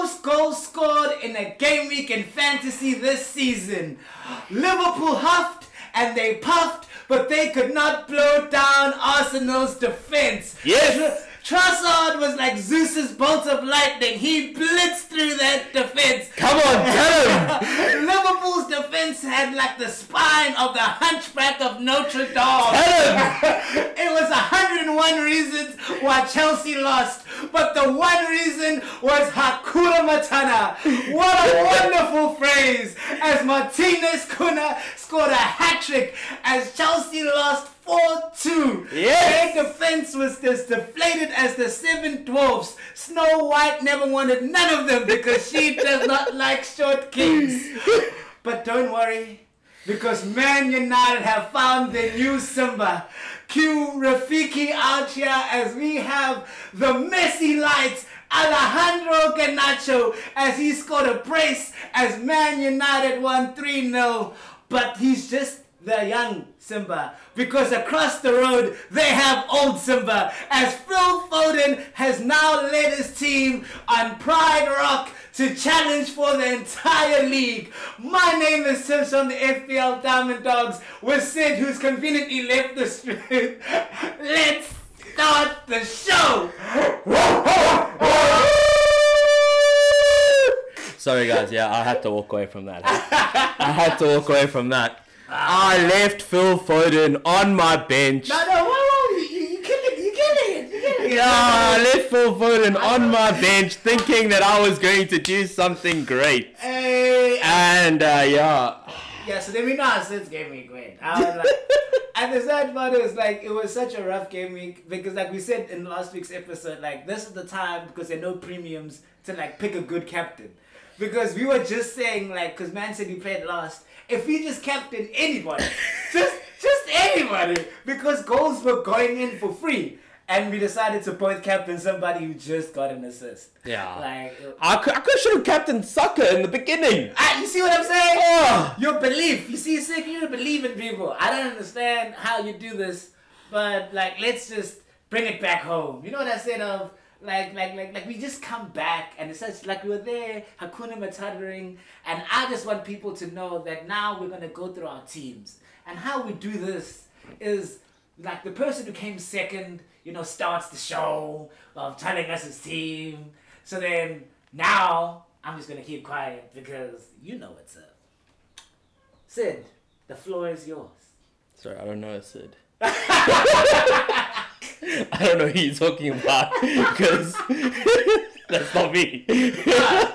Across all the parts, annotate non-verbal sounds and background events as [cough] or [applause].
most goals scored in a game week in fantasy this season. Liverpool huffed and they puffed, but they could not blow down Arsenal's defense. Yes. Trossard was like Zeus's bolt of lightning. He blitzed through that defense. Come on, tell him. [laughs] Liverpool's defense had like the spine of the hunchback of Notre Dame. Tell him. [laughs] it was 101 reasons why Chelsea lost, but the one reason was Hakuna Matata. What a [laughs] wonderful phrase! As Martinez Cunha scored a hat trick as Chelsea lost 4 2. Yes. Their defense was as deflated as the seven dwarfs. Snow White never wanted none of them because she [laughs] does not like short kings. But don't worry, because Man United have found their new Simba. Cue Rafiki out here as we have the messy lights. Alejandro Garnacho as he scored a brace as Man United won 3 0. But he's just the young Simba because across the road they have old Simba as Phil Foden has now led his team on Pride Rock to challenge for the entire league. My name is Sim from the FPL Diamond Dogs with Sid who's conveniently left the street. [laughs] Let's start the show. Sorry, guys. Yeah, I had to walk away from that. I had to walk away from that. I left Phil Foden on my bench. No, no, whoa, whoa, you, you, you killing it, you killing it, you killing. Yeah, I left Phil Foden on my bench thinking that I was going to do something great. Hey, And uh, yeah, Yeah, so then we know how Sid's game week went. I was like, [laughs] and the sad part is like it was such a rough game week because like we said in last week's episode, like this is the time because there are no premiums to like pick a good captain. Because we were just saying like because Man City played last, if we just captain anybody, [laughs] just just anybody, because goals were going in for free. And we decided to both captain somebody who just got an assist. Yeah. Like I could, I could should have captained Saka in the beginning. Ah, you see what I'm saying? Oh. Your belief. You see, sick. You don't believe in people. I don't understand how you do this, but like, let's just bring it back home. You know what I said of like, like, like, like we just come back and it's such like we were there, Hakuna Matataing, and I just want people to know that now we're gonna go through our teams and how we do this is like the person who came second, you know, starts the show of telling us his team. So then now I'm just gonna keep quiet because you know what's up. Sid, the floor is yours. Sorry, I don't know Sid. [laughs] [laughs] I don't know who you're talking about because [laughs] that's not me. Okay.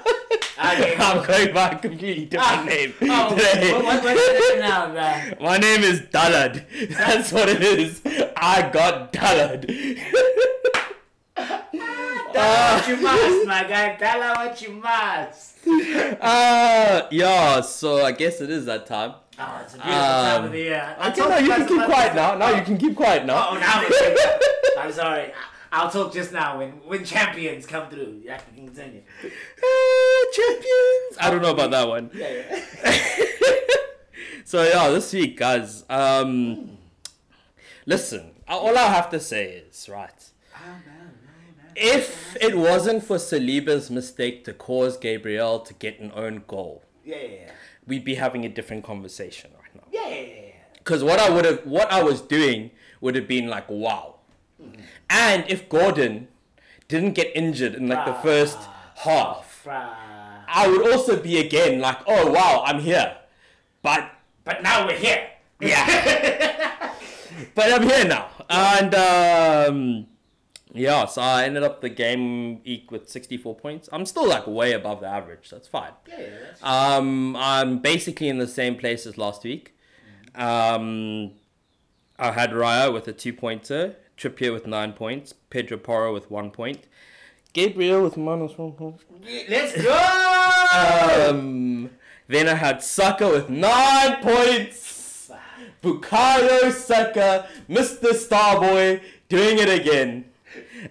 [laughs] I'm going by a completely different name Oh, today. what, what, what's your name now, man? My name is Dallard. That's what it is. I got Dallard. Tell her what you must, my guy. Tell what you must. Uh, yeah, so I guess it is that time. Oh, it's a beautiful time Um, of the year. I Okay, no, you guys can keep quiet now. Now you can keep quiet now. Oh, now it's [laughs] I'm sorry. I'll talk just now when when champions come through. Yeah, I can continue. Uh, champions. I don't know about that one. Yeah, yeah. [laughs] So yeah, this week, guys. Um, listen, all I have to say is right. If it wasn't for Saliba's mistake to cause Gabriel to get an own goal, Yeah, yeah, yeah. We'd be having a different conversation right now. Yeah. Because what I would have, what I was doing would have been like, wow. And if Gordon didn't get injured in like the first half, Bruh. I would also be again like, oh wow, I'm here. But But now we're here. yeah, [laughs] but I'm here now, and um, yeah. So I ended up the game week with 64 points. I'm still like way above the average. so That's fine. Yeah, yeah, that's Um, I'm basically in the same place as last week. Um, I had Raya with a two pointer, Trippier with nine points, Pedro Porro with one point, Gabriel with minus one point. Let's go! Um, then I had Saka with nine points. Bukayo Saka, Mr. Starboy, doing it again.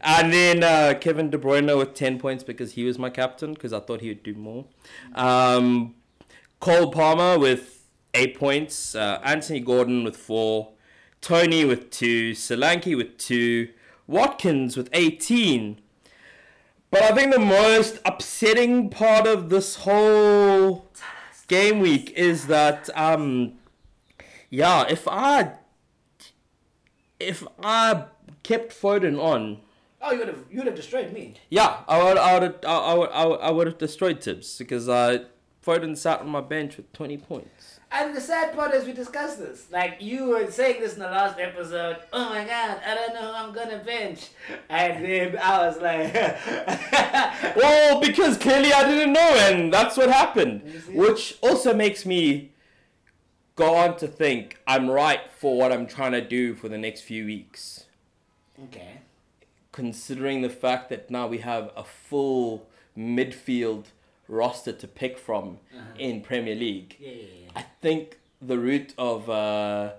And then uh, Kevin De Bruyne with 10 points because he was my captain because I thought he would do more. Um, Cole Palmer with 8 points. Uh, Anthony Gordon with 4. Toney with 2. Solanke with 2. Watkins with 18. But I think the most upsetting part of this whole game week is that um yeah, if I if I kept Foden on, Oh, you would have you would have destroyed me. yeah, I would I would I, I would I would, I would have destroyed Tibbs because uh Foden sat on my bench with 20 points. And the sad part is we discussed this. Like you were saying this in the last episode. Oh my god, I don't know who I'm gonna bench. And then I was like, [laughs] Well, because clearly I didn't know, and that's what happened. Which also makes me go on to think I'm right for what I'm trying to do for the next few weeks. okay. Considering the fact that now we have a full midfield roster to pick from Uh-huh. in Premier League, Yeah, yeah, yeah. I think the route of uh,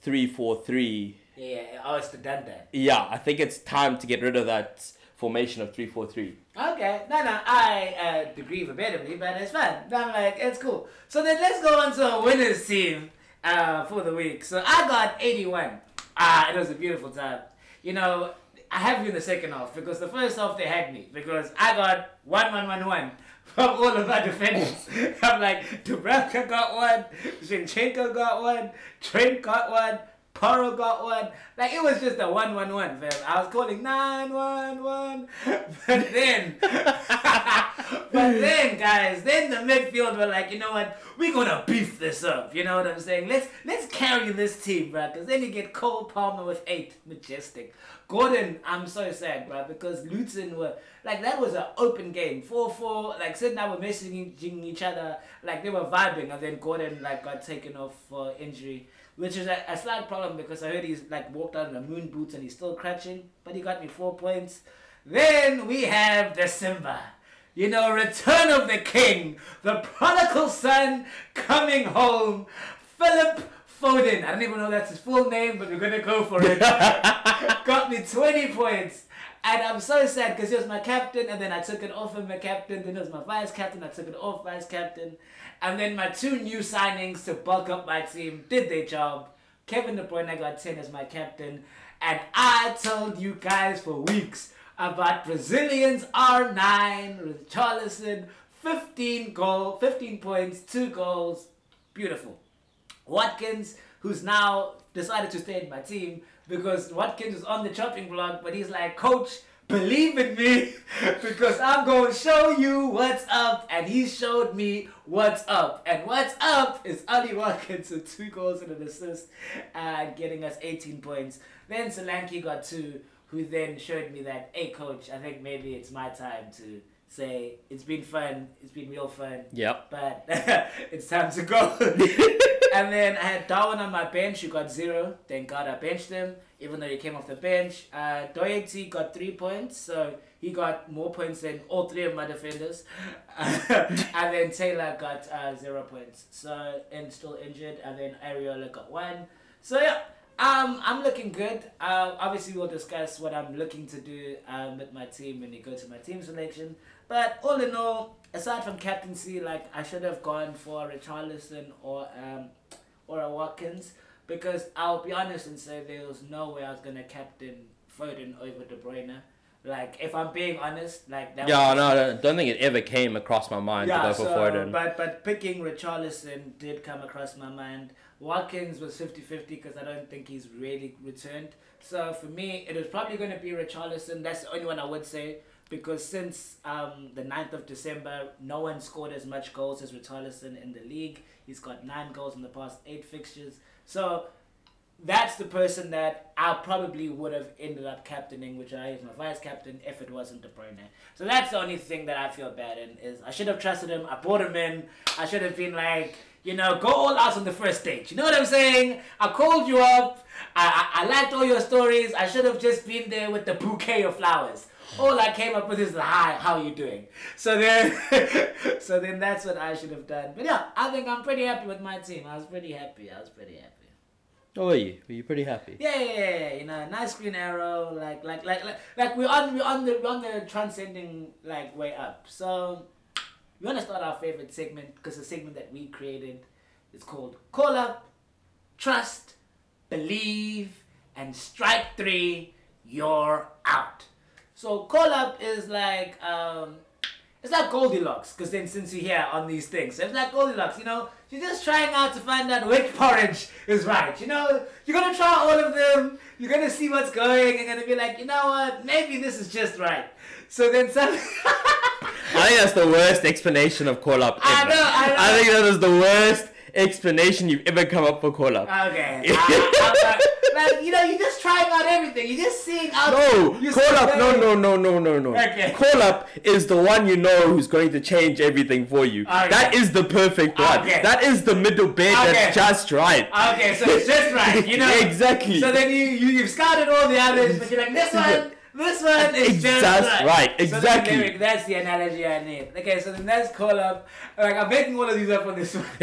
3 4 3, Yeah, yeah. Oh, it's the done that. yeah, I think it's time to get rid of that formation of 3 4 3. Okay, no, no, I uh, agree verbatimly, but it's fine. I'm like, it's cool. So then let's go on to a winners team uh, for the week. So I got 81. Ah, it was a beautiful time. You know, I have you in the second half because the first half they had me because I got 1 1 1 1 from all of our defenders. [laughs] I'm like, Dubravka got one, Zinchenko got one, Trent got one, Porro got one. Like it was just a one one one, fam. I was calling nine one one, but then, [laughs] but then, guys, then the midfield were like, you know what? We're gonna beef this up. You know what I'm saying? Let's let's carry this team, bro. Because then you get Cole Palmer with eight, majestic. Gordon, I'm so sad, bro, because Luton were like that was an open game, four four. Like Sid and I were messaging each other, like they were vibing, and then Gordon like got taken off for injury which is a, a slight problem because I heard he's like walked out in the moon boots and he's still crutching, but he got me four points. Then we have the Simba. You know, Return of the King, the prodigal son coming home, Philip Foden. I don't even know that's his full name, but we're gonna go for it. [laughs] got me 20 points. And I'm so sad because he was my captain, and then I took it off of my captain. Then it was my vice captain. I took it off vice captain, and then my two new signings to bulk up my team did their job. Kevin De Bruyne got 10 as my captain, and I told you guys for weeks about Brazilians R9, with Richarlison, 15 goal, 15 points, two goals, beautiful. Watkins, who's now decided to stay in my team because Watkins was on the chopping block, but he's like, Coach, believe in me [laughs] because I'm going to show you what's up. And he showed me what's up. And what's up is Ollie Watkins with two goals and an assist, uh, getting us 18 points. Then Solanke got two, who then showed me that, hey, Coach, I think maybe it's my time to say it's been fun, it's been real fun Yep. but [laughs] it's time to go. [laughs] and then I had Darwin on my bench who got zero. Thank God I benched him, even though he came off the bench. Uh, Doherty got three points, so he got more points than all three of my defenders. [laughs] and then Taylor got uh, zero points, so and still injured. And then Areola got one. So yeah. Um, I'm looking good. Uh, obviously, we'll discuss what I'm looking to do um, with my team when you go to my team selection. But all in all, aside from captaincy, like I should have gone for Richarlison or um or a Watkins because I'll be honest and say there was no way I was gonna captain Foden over De Bruyne. Like if I'm being honest, like that. Yeah, no, I don't- don't think it ever came across my mind to go for Foden. but but picking Richarlison did come across my mind. Watkins was 50-50 because I don't think he's really returned. So for me, it was probably going to be Richarlison. That's the only one I would say because since um, the 9th of December, no one scored as much goals as Richarlison in the league. He's got nine goals in the past eight fixtures. So that's the person that I probably would have ended up captaining, which I is my vice captain if it wasn't De Bruyne. So that's the only thing that I feel bad in is I should have trusted him. I brought him in. I should have been like, you know, go all out on the first stage. You know what I'm saying? I called you up. I, I, I liked all your stories. I should have just been there with the bouquet of flowers. All I came up with is hi, how are you doing? So then, [laughs] so then that's what I should have done. But yeah, I think I'm pretty happy with my team. I was pretty happy. I was pretty happy. Oh, were you? Were you pretty happy? Yeah, yeah, yeah, yeah, you know, nice green arrow, like, like, like, like, like we're on, we're on the, we're on the transcending like way up. So, we want to start our favorite segment because the segment that we created is called Call Up, Trust, Believe, and Strike Three. You're out. So call up is like um, it's like Goldilocks, because then since you're here on these things, it's like Goldilocks. You know, you're just trying out to find out which [laughs] porridge is right. You know, you're gonna try all of them. You're gonna see what's going. You're gonna be like, you know what? Maybe this is just right. So then some. [laughs] I think that's the worst explanation of call up. I ever. know, I know. I think that is the worst explanation you've ever come up for call up. Okay. I, I, I, like you know, you're just trying out everything. You're just seeing out. No, you're call up. No, no, no, no, no, no. Okay. Call up is the one you know who's going to change everything for you. Okay. That is the perfect one. Okay. That is the middle bed Okay. that's just right. Okay, so it's just right, you know. [laughs] Exactly. So then you, you you've scouted all the others, but you're like this [laughs] one, this one is just, just right. right, So then exactly. that's the analogy I need. Okay, so then that's call up. Like I'm making all of these up on this one. [laughs]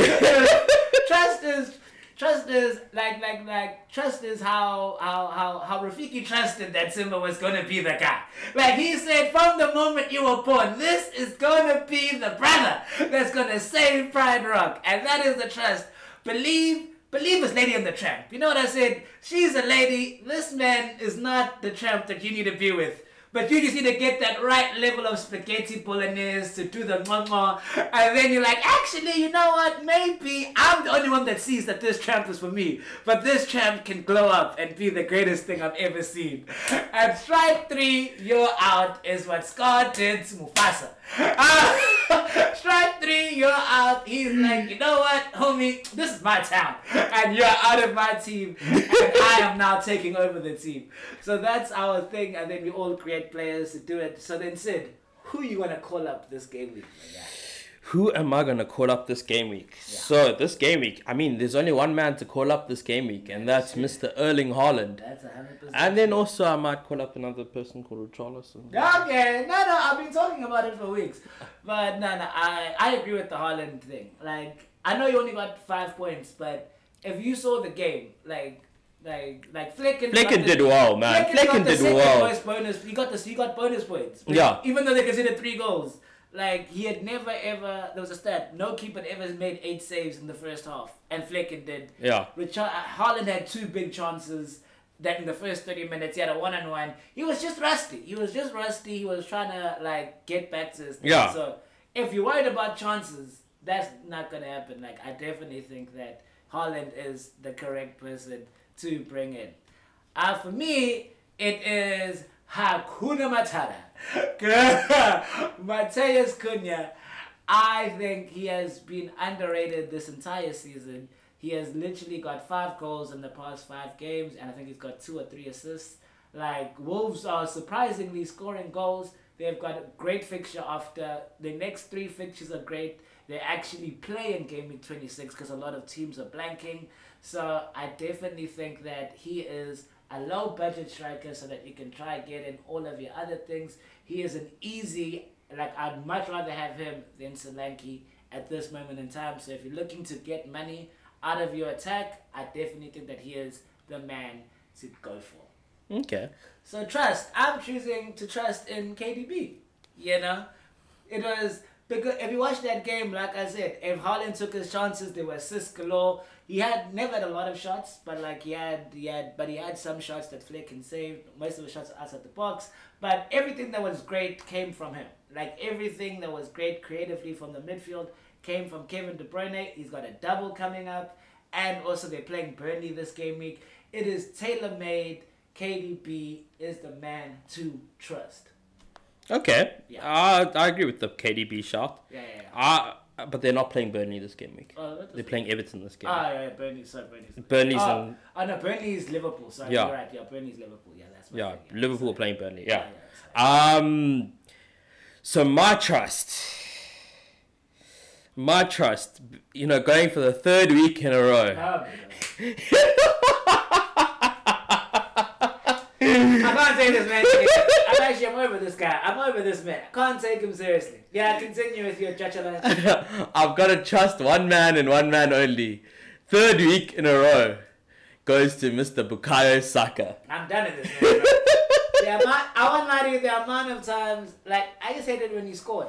trust is trust is like like like trust is how how how how Rafiki trusted that Simba was gonna be the guy. Like he said from the moment you were born, this is gonna be the brother that's gonna save Pride Rock, and that is the trust. Believe. Believe us, Lady and the Tramp. You know what I said? She's a lady. This man is not the tramp that you need to be with. But you just need to get that right level of spaghetti bolognese to do the mwah And then you're like, actually, you know what? Maybe I'm the only one that sees that this tramp is for me. But this tramp can glow up and be the greatest thing I've ever seen. And strike three, you're out, is what Scar did to Mufasa. Ah, [laughs] strike three, you're out. He's like, you know what, homie? This is my town. And you're out of my team. And I am now taking over the team. So that's our thing. And then we all create players to do it. So then, Sid, who you want to call up this game week? my guy? Who am I gonna call up this game week? So this game week, I mean, there's only one man to call up this game week, and that's Mr. Erling Haaland. That's 100%. And then also I might call up another person called Richarlison. Okay, no, no, I've been talking about it for weeks, but no, no, I, I agree with the Haaland thing. Like, I know you only got five points, but if you saw the game, like, like, like Flekken, got Flekken the- did well, man. Got did well. most bonus. He got the he got bonus points. Yeah. Even though they considered three goals, like he had never ever. There was a stat: no keeper had ever made eight saves in the first half, and Flekken did. Yeah. Richard uh, Haaland had two big chances that in the first 30 minutes he had a one on one. He was just rusty. He was just rusty. He was trying to like get back to his thing. Yeah. So if you're worried about chances, that's not gonna happen. Like I definitely think that Haaland is the correct person to bring in. Uh, for me, it is Hakuna Matata. [laughs] Mateus Cunha. I think he has been underrated this entire season. He has literally got five goals in the past five games, and I think he's got two or three assists. Like Wolves are surprisingly scoring goals. They've got a great fixture after the next three fixtures are great. They actually play in game week 26 because a lot of teams are blanking. So I definitely think that he is a low budget striker so that you can try get in all of your other things. He is an easy, like I'd much rather have him than Solanke at this moment in time. So if you're looking to get money out of your attack, I definitely think that he is the man to go for. Okay. So trust. I'm choosing to trust in KDB. You know, it was because if you watch that game, like I said, if Haaland took his chances, there were assists galore. He had never had a lot of shots, but like he had, he had, but he had some shots that Flekken save. Most of the shots outside the box, but everything that was great came from him. Like everything that was great creatively from the midfield came from Kevin De Bruyne. He's got a double coming up, and also they're playing Burnley this game week. It is tailor made. KDB is the man to trust. Okay. Yeah. Uh, I agree with the KDB shot. Yeah, yeah, yeah. Uh, but they're not playing Burnley this game week. Oh, They're does- playing Everton this game. Ah, yeah, yeah, Burnley. Sorry, Burnley's. Burnley's oh, in- oh no, Burnley's Liverpool. Sorry, Yeah. you're right. Yeah, Burnley's Liverpool. Yeah, that's yeah, thing, yeah. Liverpool are playing Burnley. Yeah, Yeah. yeah. Um. So my trust, my trust, you know, going for the third week in a row. Oh, [laughs] my God. [laughs] I can't take this man. [laughs] I'm actually I'm over this guy. I'm over this man. I can't take him seriously. Yeah, continue with your chachala. [laughs] I've got to trust one man and one man only. Third week in a row goes to Mr. Bukayo Saka. I'm done with this man. The amount, I won't lie to you. The amount of times, like I just hated when he scored.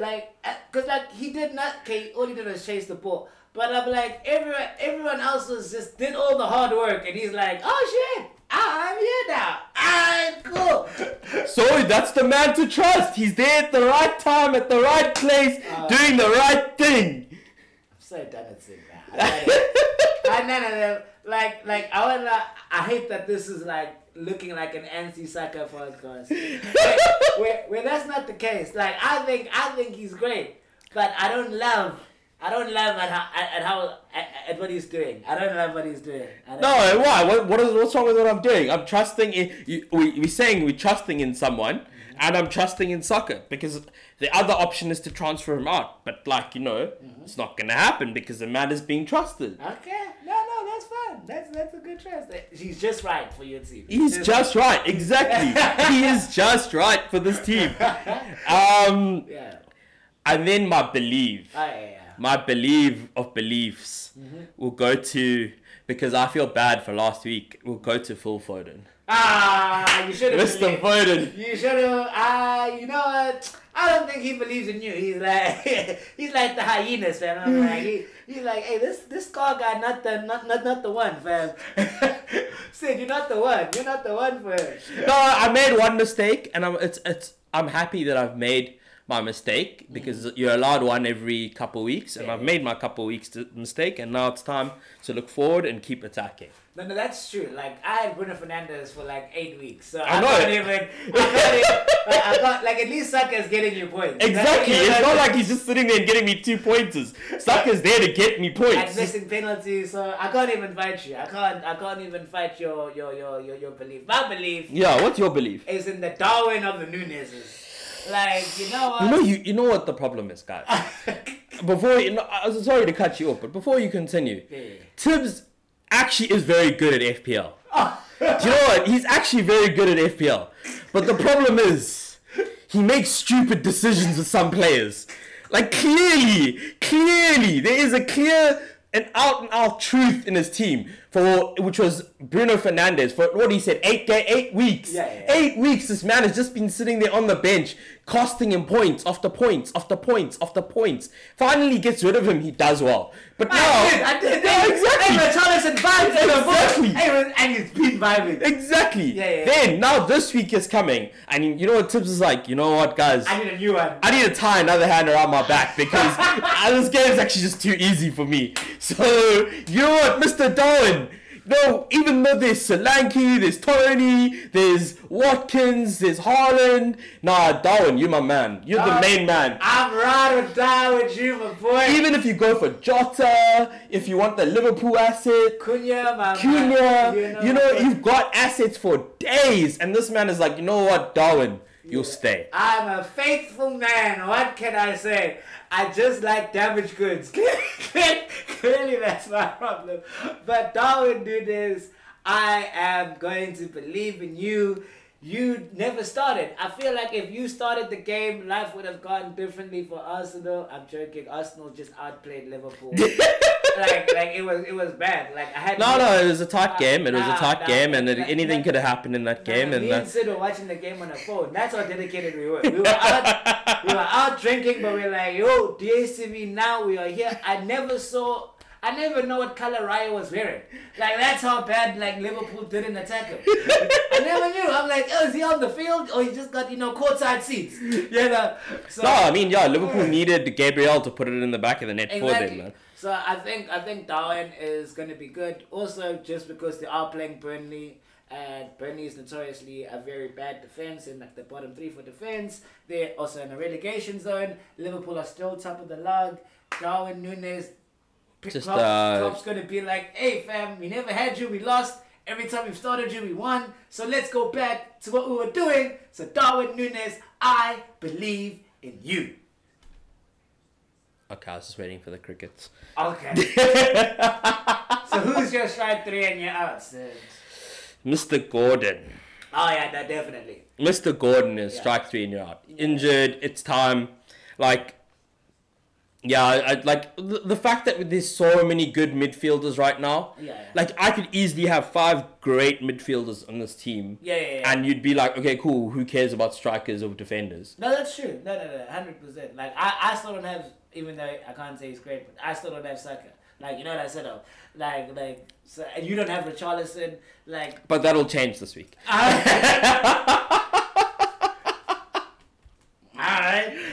like, uh, cause like he did not. Okay, all he did was chase the ball. But I'm like everyone, everyone else was just did all the hard work, and he's like, oh shit, I'm here now. I'm cool. [laughs] So that's the man to trust. He's there at the right time, at the right place, Uh, doing the right thing. I'm so done with it, [laughs] man. I, no, no, no. Like, like, I wanna. I hate that this is like looking like an anti-Saka podcast. where, [laughs] where, where that's not the case. Like, I think, I think he's great, but I don't love. I don't love at how at, how at, at what he's doing. I don't love what he's doing. No, why? What, what is what's wrong with what I'm doing? I'm trusting in. You, we we're saying we're trusting in someone, mm-hmm. and I'm trusting in Saka because the other option is to transfer him out. But like you know, mm-hmm. it's not gonna happen because the man is being trusted. Okay, no, no, that's fine. That's that's a good trust. Eh, he's just right for your team. He's just right, exactly. [laughs] he is just right for this team. [laughs] Um, yeah. and then my belief. Oh yeah, yeah. My belief of beliefs will go to because I feel bad for last week. Will go to Phil Foden, Ah, you should have. Mr. Foden. You should have. Ah, you know what? I don't think he believes in you. He's like, [laughs] he's like the hyenas, fam. I'm like, he, he's like, hey, this this car guy, not the not not, not the one, fam. [laughs] Sid, you're not the one. You're not the one for. No, I made one mistake, and I'm it's it's I'm happy that I've made my mistake mm. because you're allowed one every couple weeks, and Yeah. I've made my couple weeks to mistake, and now it's time to look forward and keep attacking. No, no, that's true. Like I had Bruno Fernandes for like eight weeks, so I I, know can't even. I can't even. Like, I got like at least Saka's getting you points. Exactly. Like, It's not like he's just sitting there and getting me two pointers. Saka's there to get me points. and missing penalties, so I can't even fight you. I can't. I can't even fight your your your your, your belief. My belief Yeah, what's your belief? is in the Darwin of the Nunez's. Like you know what? You know, you you know what the problem is, guys. [laughs] Before you, know, I'm uh, sorry to cut you off, but before you continue, Yeah. Tibbs actually is very good at FPL. Oh. Do you know what? He's actually very good at FPL. But the problem is, he makes stupid decisions with some players. Like, clearly, clearly, there is a clear and out and out truth in his team for which was Bruno Fernandes for what he said eight day eight weeks Yeah, yeah. eight weeks this man has just been sitting there on the bench costing him points after points after points after points finally gets rid of him he does well but now I did. I did. Yeah, exactly Hey, Richarlison vibes in the book. Exactly. Hey, and he's been vibing. Exactly. Yeah, yeah, Then now this week is coming, and you know what Tibbs is like. You know what, guys? I need a new one. I need to tie another hand around my back because [laughs] this game is actually just too easy for me. So you know what, Mr. Darwin? No, even though there's Solanke, there's Toney, there's Watkins, there's Haaland. Nah, Darwin, you're my man. You're the main man. I'm ride or die with you, my boy. Even if you go for Jota, if you want the Liverpool asset, Cunha, my Cunha, man. you know, you've got assets for days, and this man is like, you know what, Darwin, you'll stay. I'm a faithful man. What can I say? I just like damaged goods. [laughs] Clearly, that's my problem. But Darwin, do this. I am going to believe in you. You never started. I feel like if you started the game, life would have gone differently for Arsenal. I'm joking. Arsenal just outplayed Liverpool. [laughs] like, like it was, it was bad. Like I had No, no, it was a tight Nah, game. It was a nah, tight nah, game, and nah, anything nah. could have happened in that game. Nah, And me and uh, Sid were watching the game on a phone. That's how dedicated we were. We were out, we were out drinking, but we are like, yo, DSTV now. We are here. I never saw. I never know what color Raya was wearing. Like that's how bad like Liverpool didn't attack him. I never knew. I'm like, oh, is he on the field or he just got you know courtside seats? You know. So, no, I mean, yeah, Liverpool [laughs] needed Gabriel to put it in the back of the net for them, man. So I think I think Darwin is going to be good. Also, just because they are playing Burnley, and Burnley is notoriously a very bad defense in like the bottom three for defense. They're also in a relegation zone. Liverpool are still top of the log. Darwin Nunez. Just, Klopp, uh, Klopp's gonna be like, "Hey fam, we never had you. We lost. Every time we've started you, we won. So let's go back to what we were doing. So Darwin Nunez, I believe in you." Okay, I was just waiting for the crickets. Okay. [laughs] so who's your strike three and your outs? Mr. Gordon. Oh yeah, that definitely. Mr. Gordon is Yeah. strike three and you're out. Injured, it's time. Like, yeah, I, I- like the, the fact that there's so many good midfielders right now. Yeah, yeah. Like, I could easily have five great midfielders on this team. Yeah, yeah, yeah. And you'd be like, okay, cool. Who cares about strikers or defenders? no, that's true. No, no, no, hundred percent. Like I, I still don't have, even though I can't say he's great, but I still don't have Saka. Like you know what I said of, like like so, and you don't have Richarlison, like. But that'll change this week. [laughs] Alright.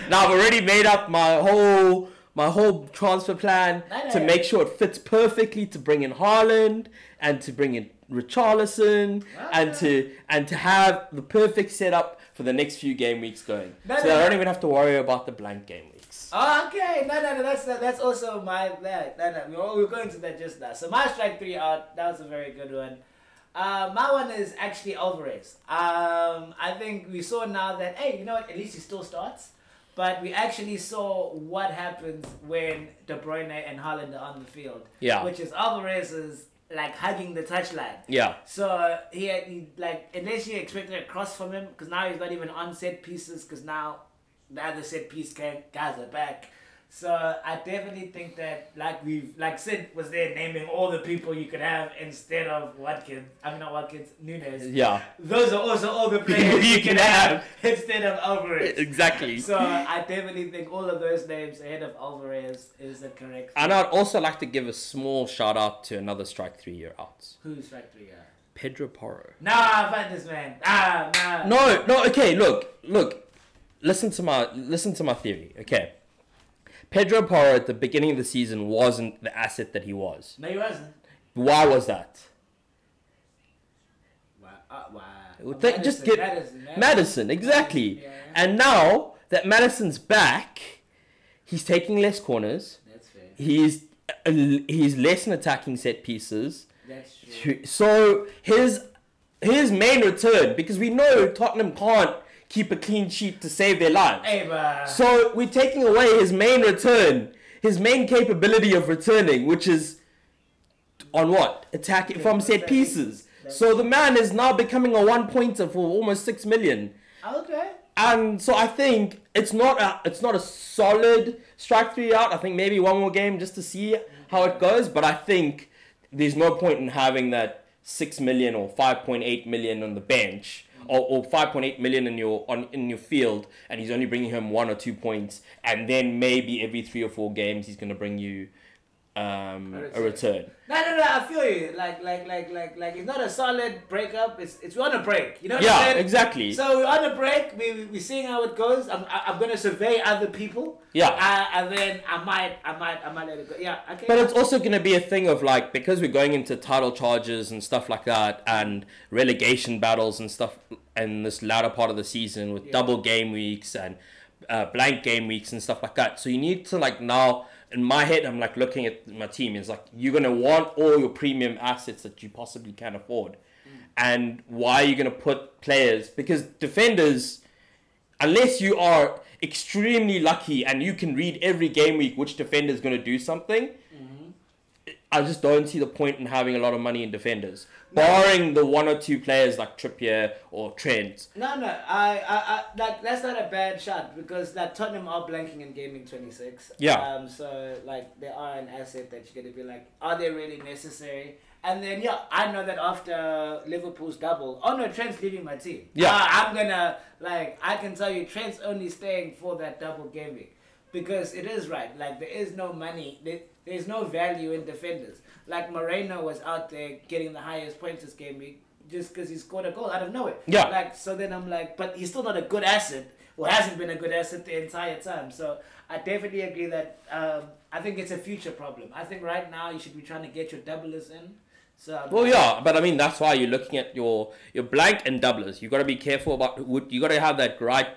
Now I've already made up my whole my whole transfer plan to make sure it fits perfectly to bring in Haaland and to bring in Richarlison and to and to have the perfect setup for the next few game weeks going. No, so no, I don't even have to worry about the blank game weeks. Oh, okay, no, no, no, that's that's also my that no, no, we were, we were going to that just now. So my strike three out, that was a very good one. Uh, my one is actually Alvarez. Um, I think we saw now that hey, you know what? At least he still starts. But we actually saw what happens when De Bruyne and Haaland are on the field. Yeah. Which is Alvarez is like hugging the touchline. Yeah. So uh, he, had, he like unless you expected a cross from him because now he's not even on set pieces because now the other set piece can, guys are back. So I definitely think that like we've like Sid was there naming all the people you could have instead of Watkins. I mean not Watkins, Nunez. Yeah. Those are also all the [laughs] players You can have [laughs] instead of Alvarez. Exactly. So I definitely think all of those names ahead of Alvarez is the correct. And I'd also like to give a small shout out to another strike three year outs. Who's strike three? Yeah. Pedro Porro. Nah, find this man. Ah, nah. No, no, okay, look, look. Listen to my listen to my theory, okay? Pedro Porro at the beginning of the season wasn't the asset that he was. No, he wasn't. Why was that? Wow. Uh, wow. Well, th- just get- Maddison, Maddison, exactly. Yeah, And now that Maddison's back, he's taking less corners. that's fair. He's uh, he's less in attacking set pieces. That's true. So his his main return, because we know Tottenham can't keep a clean sheet to save their lives. Hey, So we're taking away his main return, his main capability of returning, which is on what? Attacking from set pieces. So the man is now becoming a one pointer for almost six million. okay. And so I think it's not a it's not a solid strike three out. I think maybe one more game just to see how it goes. But I think there's no point in having that six million or five point eight million on the bench or, or five point eight million in your on in your field, and he's only bringing him one or two points, and then maybe every three or four games he's going to bring you um, a return. No, no, no. I feel you. Like, like, like, like, like. It's not a solid breakup. It's it's we're on a break. You know what I'm Yeah, saying? exactly. So we're on a break. We we we seeing how it goes. I'm I- I'm gonna survey other people. Yeah. Uh, and then I might I might I might let it go. Yeah. Okay. But it's also going to be a thing of like because we're going into title charges and stuff like that, and relegation battles and stuff in this latter part of the season with Yeah. double game weeks and uh, blank game weeks and stuff like that. So you need to like now in my head, I'm like looking at my team. It's like you're gonna want all your premium assets that you possibly can afford, mm. and why are you gonna put players because defenders unless you are extremely lucky and you can read every game week which defender is going to do something, I just don't see the point in having a lot of money in defenders, barring the one or two players like Trippier or Trent. No, no, I, I, I, like that's not a bad shot because like Tottenham are blanking in gaming twenty six. Yeah. Um. So like they are an asset that you're gonna be like, are they really necessary? And then yeah, I know that after Liverpool's double, oh no, Trent's leaving my team. Yeah. Uh, I'm gonna like I can tell you, Trent's only staying for that double game week because it is right. Like there is no money. There, there's no value in defenders. Like Moreno was out there getting the highest points this game just because he scored a goal out of nowhere. Yeah. Like so then I'm like, but he's still not a good asset. Or hasn't been a good asset the entire time. So I definitely agree that um, I think it's a future problem. I think right now you should be trying to get your doublers in. So Well, yeah, but I mean that's why you're looking at your your blank and doublers. You got to be careful about who- you got to have that right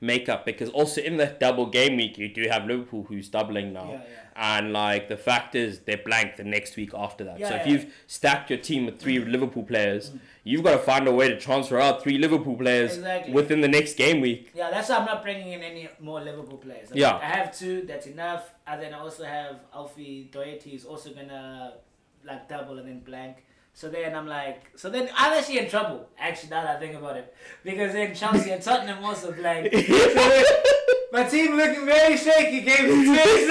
makeup because also in the double game week you do have Liverpool who's doubling now. Yeah, yeah. And like the fact is they're blank the next week after that. so Yeah, if you've stacked your team with three mm. Liverpool players, mm. you've got to find a way to transfer out three Liverpool players Exactly. within the next game week. Yeah, that's why I'm not bringing in any more Liverpool players. I'm Yeah. I have two, that's enough. And then I also have Alfie Doherty is also gonna like double and then blank. So then I'm like, so then I'm actually in trouble. Actually, now that I think about it, because then Chelsea and Tottenham also blank. So [laughs] then my team looking very shaky. [laughs]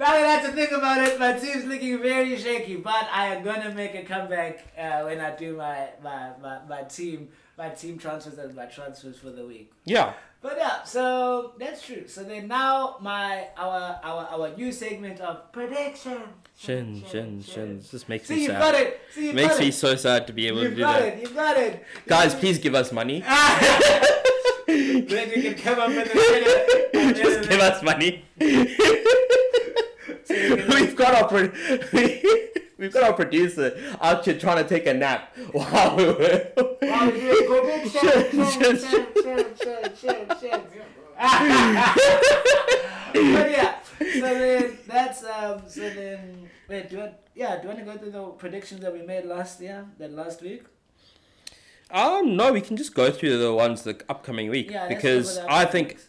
Now that I have to think about it, my team's looking very shaky. But I am gonna make a comeback uh, when I do my, my, my, my team my team transfers and my transfers for the week. Yeah. But yeah, so that's true. So then now my our our our new segment of prediction. Shin, shin, shin. This makes See me you sad. got it. See you Makes got me it. so sad to be able to do it. Got that. it. You got it. Guys, please give us money. [laughs] then you can come up with the [laughs] and Just give us money. [laughs] we've got our pro- we've got our producer out here trying to take a nap while we were. But yeah, so then that's um. So then wait, do I? Yeah, do you want to go through the predictions that we made last year, that last week? Um, no, we can just go through the ones the upcoming week Yeah, because I think weeks.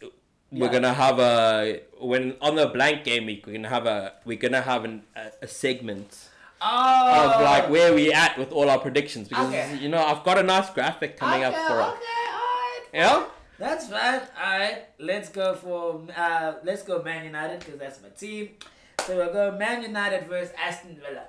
we're Yeah. gonna have a when on the blank game week we're gonna have a we're gonna have an, a, a segment Oh, of like where we at with all our predictions because Okay. you know I've got a nice graphic coming okay, up for us. Okay, alright. Yeah. That's fine. All right, let's go for uh, let's go Man United because that's my team. So we'll go Man United versus Aston Villa.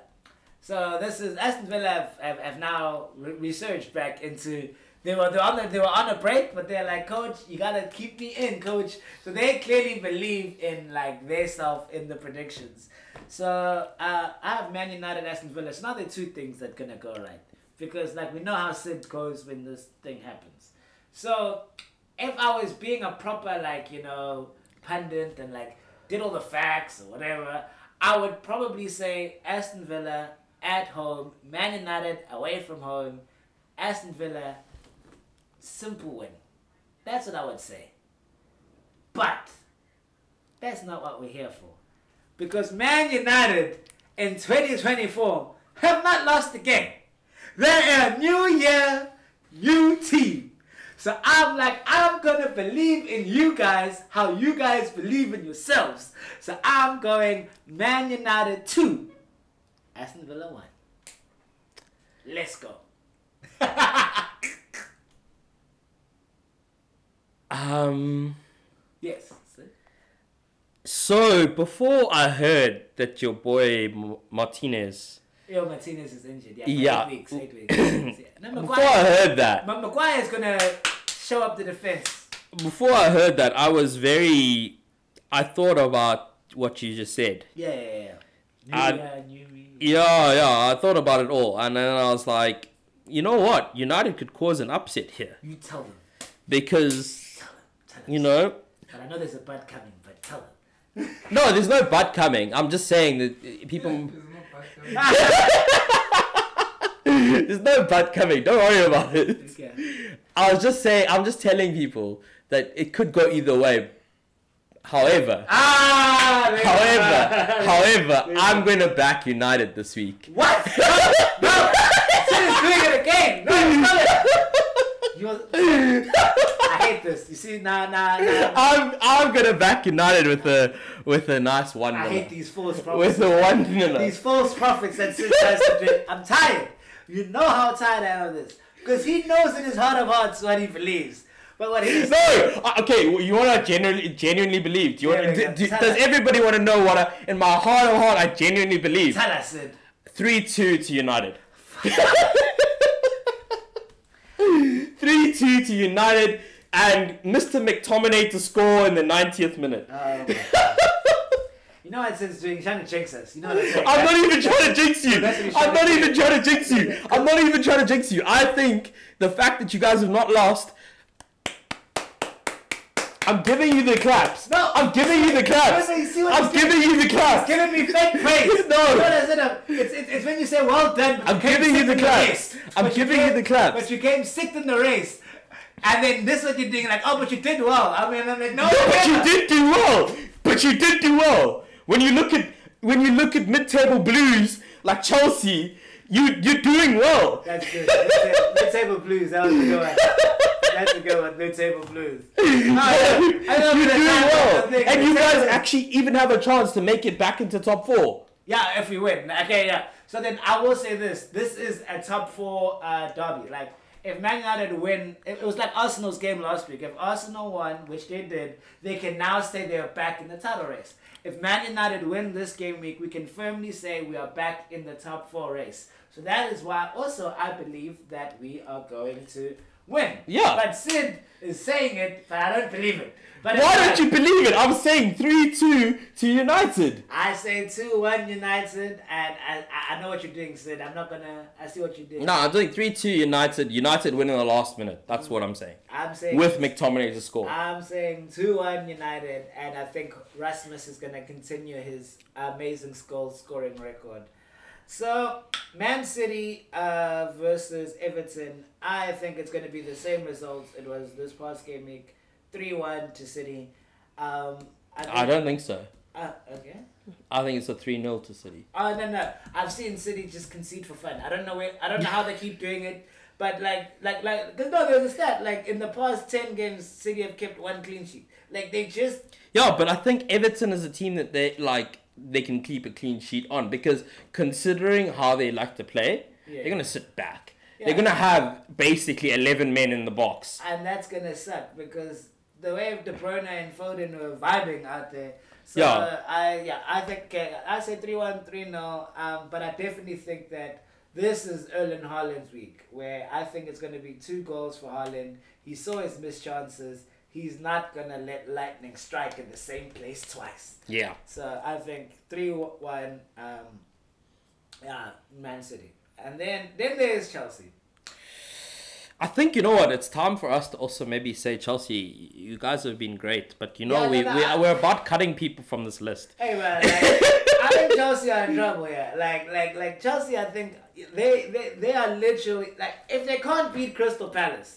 So this is Aston Villa have, have, have now re- researched back into they were they were on the, they were on a break, but they're like, Coach, you gotta keep me in, Coach. So they clearly believe in like their self in the predictions. So uh, I have Man United, Aston Villa. Now there are two things that gonna go right because like we know how Sid goes when this thing happens. So if I was being a proper like you know pundit and like did all the facts or whatever, I would probably say Aston Villa at home, Man United away from home, Aston Villa simple win. That's what I would say. But that's not what we're here for. Because Man United in 2024 have not lost a game. They're a new year, new team. So I'm like, I'm gonna believe in you guys how you guys believe in yourselves. So I'm going Man United 2, Aston Villa 1. Let's go. [laughs] Um. yes. So before I heard that your boy M- Martinez, Yo, Martinez is injured. Yeah, Yeah. eight weeks. [coughs] Eight weeks. yeah. Now, before I Maguire, heard that, Ma- Maguire is gonna show up the defense. before I heard that, I was very, I thought about what you just said. Yeah, yeah, yeah. New I- year, new. Yeah, yeah, I thought about it all, and then I was like, you know what, United could cause an upset here You tell them. because Tell them. Tell them. you know. But I know there's a bud coming, but tell them. No, there's no butt coming. I'm just saying that uh, people. [laughs] there's no butt coming. Don't worry about it. Okay. I was just saying. I'm just telling people that it could go either way. However, Ah! however, [laughs] however, I'm going to back United this week. What? No! No! Sid is doing it again! No, stop it! [laughs] You're... I hate this. You see, nah, nah, nah. I'm I'm gonna back United with a with a nice one I hate these false prophets. With a one. These false prophets that. I'm tired. You know how tired I am of this. Because he knows in his heart of hearts what he believes. But what he's No, uh, okay. well, You want to genuinely genuinely believe? Do you want? yeah, do, yeah. does everybody want to know what I, in my heart of heart I genuinely believe? Tell us, Sid. Three two to United. [laughs] Three two to United, and Mr. McTominay to score in the 90th minute. Oh, God. You know what Sid's doing? He's trying to jinx us. You know what I'm saying? I'm not even trying to jinx you. He's I'm not even trying to jinx you. I'm not even trying to jinx you. I think the fact that you guys have not lost. I'm giving you the claps. No. I'm giving you the claps. No, no, I'm he's giving you the claps. giving me fake praise. [laughs] No. It? It's, it's, it's when you say well done. I'm giving you the claps. I'm But giving you came- the claps. But you came sixth in the race. And then this is what you're doing, like, oh, but you did well. I mean, I'm like, no, No, but you did do well. But you did do well. When you look at when you look at mid-table blues like Chelsea, you you're doing well. That's good. Mid-table- blues. That was a good one. That's a good one. Mid-table blues. [laughs] No, I, I love You're the doing well, the and you guys actually even have a chance to make it back into top four. Yeah, if we win. Okay, yeah. So then I will say this. This is a top four uh, derby. Like, if Man United win, it, was like Arsenal's game last week. If Arsenal won, which they did, they can now say they're back in the title race. If Man United win this game week, we can firmly say we are back in the top four race. So that is why also I believe that we are going to win. Yeah. But Sid is saying it, but I don't believe it. But Why don't you believe it? I'm saying 3 2 to United. I say 2 1 United, and I, I- know what you're doing, Sid. I'm not gonna. I see what you're doing. No, I'm doing 3 2 United. United winning the last minute. That's what I'm saying. I'm saying. With McTominay to score. I'm saying 2 1 United, and I think Rasmus is going to continue his amazing goal scoring record. So, Man City uh, versus Everton, I think it's going to be the same results it was this past game week 3 1 to City. Um, I, think, I don't think so. Uh, okay. I think it's a 3 0 to City. Oh no no! I've seen City just concede for fun. I don't know where. I don't know how they keep doing it. But like like like because no, there's a stat like in the past ten games, City have kept one clean sheet. Like they just Yeah, but I think Everton is a team that they like they can keep a clean sheet on because considering how they like to play, Yeah. they're gonna sit back. Yeah. They're gonna have basically eleven men in the box. and that's gonna suck because the way De Bruyne and Foden were vibing out there. So Yeah. uh, I yeah I think uh, I say 3-1, 3-0. Um, but I definitely think that this is Erling Haaland's week where I think it's gonna be two goals for Haaland. He saw his missed chances. He's not gonna let lightning strike in the same place twice. Yeah. So I think three one. Um, yeah, Man City, and then then there's Chelsea. I think you know what. It's time for us to also maybe say Chelsea. You guys have been great, but you know Yeah, we no, we I- we're about cutting people from this list. Hey man, like, I think [laughs] Chelsea are in trouble here. Like like like Chelsea, I think they they they are literally like if they can't beat Crystal Palace,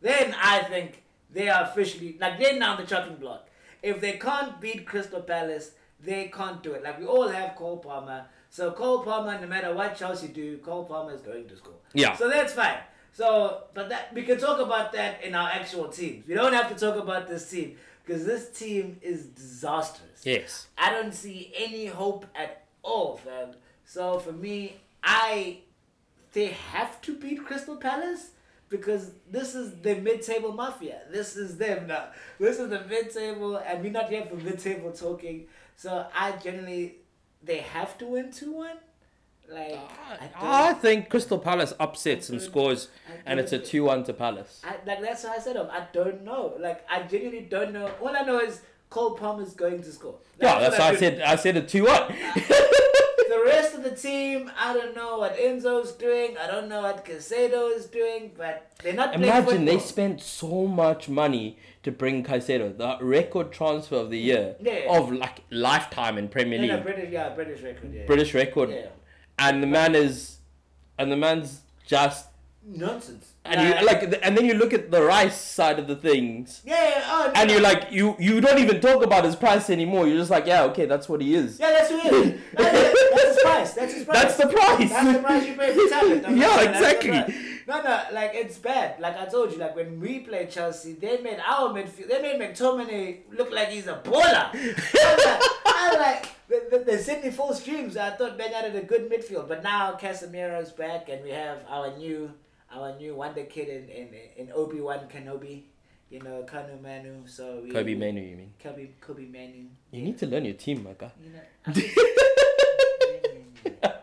then I think they are officially like they're now on the chopping block. If they can't beat Crystal Palace, they can't do it. Like we all have Cole Palmer, so Cole Palmer, no matter what Chelsea do, Cole Palmer is going to score. Yeah. So that's fine. So, but that we can talk about that in our actual teams. We don't have to talk about this team because this team is disastrous. Yes. I don't see any hope at all, fam. So for me, I they have to beat Crystal Palace because this is the mid-table mafia. This is them now. This is the mid-table, and we're not here for mid-table talking. So I generally they have to win two one. Like I don't- I think Crystal Palace upsets and scores, and it's a two-one to Palace. I, like that's why I said um, I don't know. Like I genuinely don't know. All I know is Cole Palmer's going to score. Yeah, that's why I do. said I said a two-one. [laughs] The [laughs] rest of the team, I don't know what Enzo's doing. I don't know what Caicedo is doing, but they're not playing Imagine they spent so much money to bring Caicedo, the record transfer of the year Yeah. of like lifetime in Premier League, no, British, yeah, British record, yeah. British record, Yeah. And the man is, and the man's just Nonsense. And you uh, like and then you look at the Rice side of the things, Yeah, yeah, oh, and you're like you you don't even talk about his price anymore. You're just like yeah okay that's what he is. Yeah, that's who he is. [laughs] That's, that's his price. That's his price. That's the price. That's the price you pay for [laughs] talent. I'm Yeah, saying exactly. No, no, like it's bad. Like I told you, like when we played Chelsea, they made our midfield. They made McTominay look like he's a baller. [laughs] I'm like, the, the, the Sydney full streams. I thought Ben had a good midfield, but now Casemiro's back, and we have our new, our new wonder kid in in, in Obi Wan Kenobi. You know, Kanu Manu. So we, Kobbie Mainoo, you mean? Kobbie Kobbie Mainoo. You need to learn your team, my guy. You know, [laughs] I,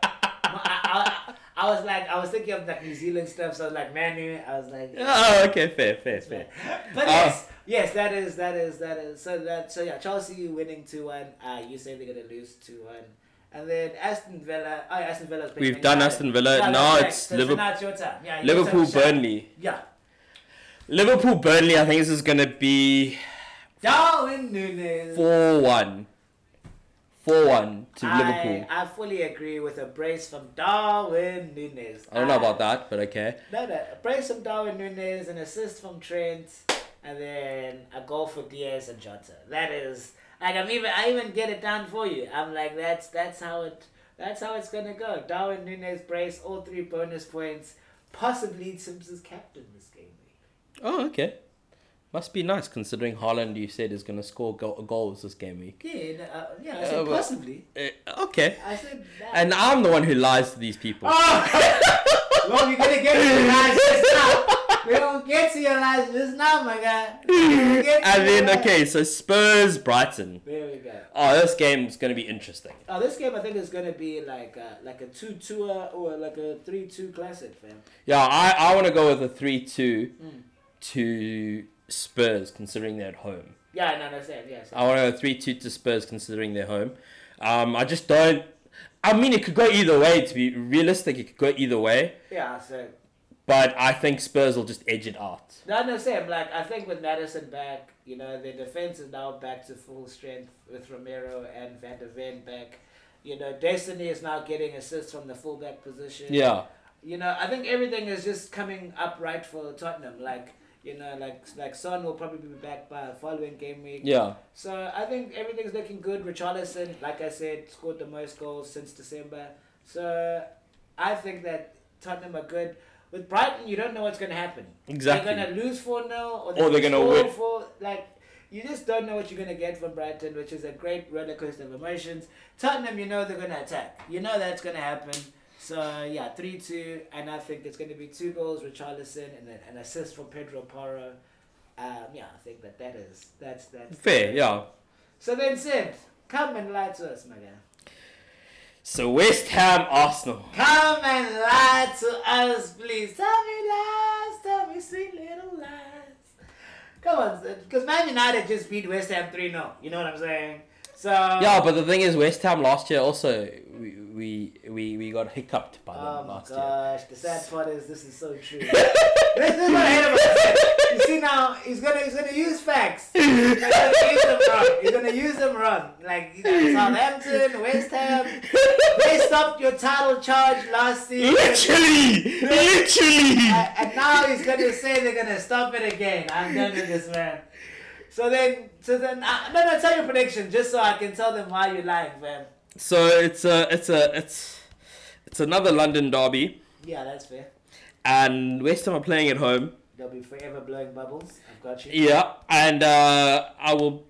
I, I was like, I was thinking of like New Zealand stuff, so I was like Manu, I was like, Oh, okay, fair, fair, fair. [laughs] but Uh, yes, yes, that is, that is, that is, so that, so yeah, Chelsea winning two one. Uh, you say they're gonna lose two one, and then Aston Villa. Oh, Aston Villa's playing We've done. Aston Villa. Yeah, now it's So, Liverpool. now it's your turn. Yeah, Liverpool. Burnley. Yeah, Liverpool, Burnley. I think this is gonna be Darwin Nunez. four-one. Four-one to I, Liverpool. I fully agree with a brace from Darwin Nunez. I don't know about that, but okay. No, no. A brace from Darwin Nunez, an assist from Trent, and then a goal for Diaz and Jota. That is like I'm even I even get it done for you. I'm like that's that's how it that's how it's gonna go. Darwin Nunez brace, all three bonus points, possibly Simpsons captain this game week. Oh, okay. Must be nice considering Haaland, you said, is gonna score go- goals this game week. Yeah, uh, yeah. I Uh, said well- possibly. Uh, okay. I said that. And I'm the one who lies to these people. Oh! [laughs] well, gonna get to your lies just now. We're gonna get to your lies just now, my guy. We're gonna get to and then, lies. okay, so Spurs, Brighton. There we go. Oh, this game's gonna be interesting. Oh, this game I think is gonna be like a, like a two-two uh, or like a three-two classic, fam. Yeah, I, I want to go with a 3 2. to Spurs, considering they're at home. Yeah, no, no, same, yeah. Same. I want to go 3 2 to Spurs, considering they're home. Um, I just don't. I mean, it could go either way. To be realistic, it could go either way. Yeah, so But I think Spurs will just edge it out. No, no, same. Like I think with Maddison back, you know, the defense is now back to full strength with Romero and Van der Ven back. You know, Destiny is now getting assists from the fullback position. Yeah. You know, I think everything is just coming up right for Tottenham. Like, you know, like like Son will probably be back by the following game week. Yeah. So I think everything's looking good. Richarlison, like I said, scored the most goals since December. So I think that Tottenham are good. With Brighton, you don't know what's going to happen. Exactly. They're going to lose 4 0 or, Or they're gonna win. For, like, you just don't know what you're going to get from Brighton, which is a great roller coaster of emotions. Tottenham, you know they're going to attack. You know that's going to happen. So, yeah, 3 2. And I think it's going to be two goals, with Richarlison, and then an assist from Pedro Porro. Um, yeah, I think that that is. That's, that's Fair, yeah. So then, Sid, come and lie to us, my guy. So West Ham, Arsenal. Come and lie to us, please. Tell me lies, tell me sweet little lies. Come on, because Man United just beat West Ham 3 0. You know what I'm saying? So. Yeah, but the thing is, West Ham last year also we we we, we got hiccuped by them Oh my last year. gosh, the sad part is this is so true. [laughs] this is what I hate about it. You see now, he's gonna he's gonna use facts. He's gonna use them wrong. He's gonna use them wrong. Like you know, Southampton, West Ham, they stopped your title charge last season. Literally, literally. Uh, and now he's gonna say they're gonna stop it again. I'm done with this man. So then, so then, uh, no, no, tell your prediction just so I can tell them why you're lying, fam. So it's a it's a it's it's another London derby, Yeah, that's fair. and West Ham are playing at home. They'll be forever blowing bubbles. I've got you. Yeah, and uh, I will.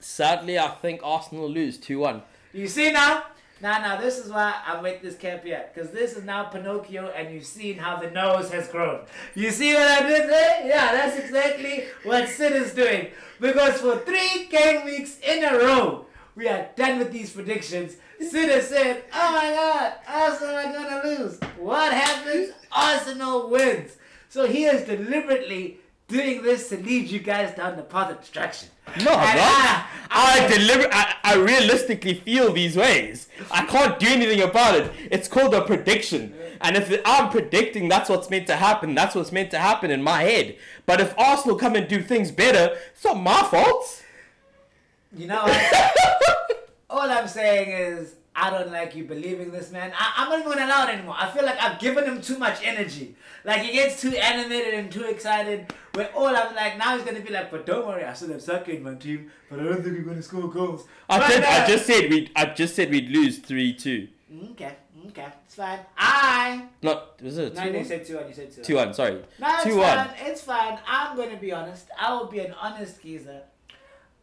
Sadly, I think Arsenal lose two one. You see now? Now, now, this is why I make this camp here. Because this is now Pinocchio, and you've seen how the nose has grown. You see what I did there? Yeah, that's exactly what Sid is doing. Because for three game weeks in a row, we are done with these predictions. Said, oh my god, Arsenal are going to lose. What happens? Arsenal wins. So he is deliberately doing this to lead you guys down the path of destruction. No, And not. Ah, I- I deliver. I, I realistically feel these ways. I can't do anything about it. It's called a prediction. And if I'm predicting that's what's meant to happen, that's what's meant to happen in my head. But if Arsenal come and do things better, it's not my fault. You know what? All I'm saying is, I don't like you believing this man. I, I'm not even gonna allow it anymore. I feel like I've given him too much energy. Like he gets too animated and too excited. Where all I'm like, now he's gonna be like, but don't worry, I still have Saka in my team, but I don't think we're gonna score goals. I But, did. I just said we. I just said we'd lose three two. Okay, okay, it's fine. I. Not was it No, you said two one. You said two. Two one. Sorry. No, it's Two fine. one. It's fine. I'm gonna be honest. I will be an honest geezer.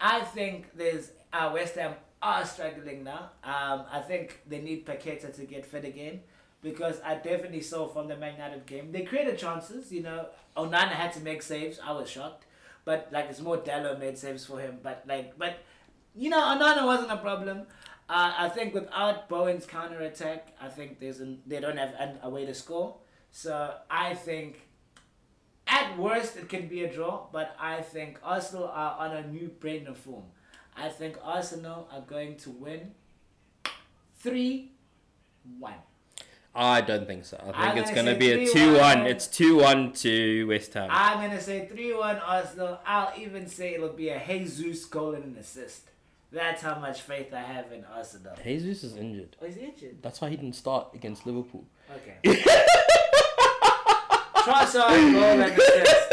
I think there's uh, West Ham are struggling now. Um, I think they need Paqueta to get fit again because I definitely saw from the Man United game they created chances. You know, Onana had to make saves. I was shocked, but like it's more Dalot made saves for him. But like, but you know, Onana wasn't a problem. Uh, I think without Bowen's counter attack, I think there's an, they don't have an, a way to score. So I think at worst, it can be a draw, but I think Arsenal are on a new brand of form. I think Arsenal are going to win 3 1. I don't think so. I think I'm it's gonna gonna be a two 3-1. one. It's two one to West Ham. I'm going to say 3 1 Arsenal. I'll even say it'll be a Jesus goal and an assist. That's how much faith I have in Arsenal. Jesus is injured. Oh, he's injured. That's why he didn't start against Liverpool. Okay. [laughs] Trossard goal and assist.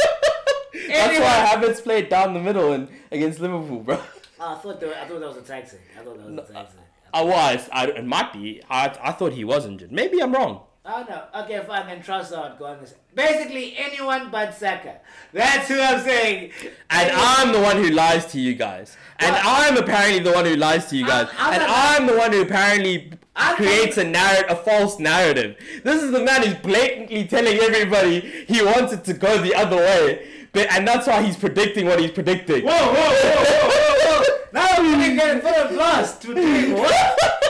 That's Anyway. why Havertz played down the middle and against Liverpool, bro. Oh, I thought that, I thought that was a taxi. I thought that was a taxi. I was. I, it might be. I, I thought he was injured. Maybe I'm wrong. Oh no. Okay, fine. Then Trossard go on this. Basically, anyone but Saka. That's who I'm saying. And Anyone- I'm the one who lies to you guys. And What? I'm apparently the one who lies to you guys. I'm- I'm and I'm the one who apparently I'm creates a narrative, a false narrative. This is the man who's blatantly telling everybody he wants it to go the other way. But and that's why he's predicting what he's predicting. Whoa, whoa, whoa, whoa, whoa, whoa! Now we can get put a blast to doing what? [laughs]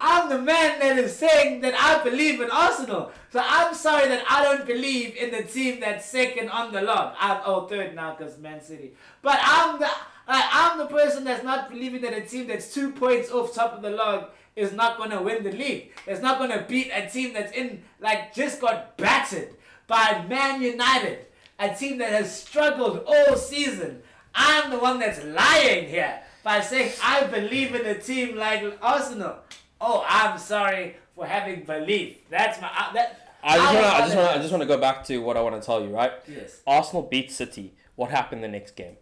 I'm the man that is saying that I believe in Arsenal. So I'm sorry that I don't believe in the team that's second on the log. I'm oh third now because Man City. But I'm the like, I'm the person that's not believing that a team that's two points off top of the log is not gonna win the league. It's not gonna beat a team that's in like just got battered by Man United, a team that has struggled all season. I'm the one that's lying here by saying I believe in a team like Arsenal. Oh, I'm sorry for having belief. That's my uh, that. I just want to. I just want. I just want to go back to what I want to tell you. Right? Yes. Arsenal beat City. What happened the next game?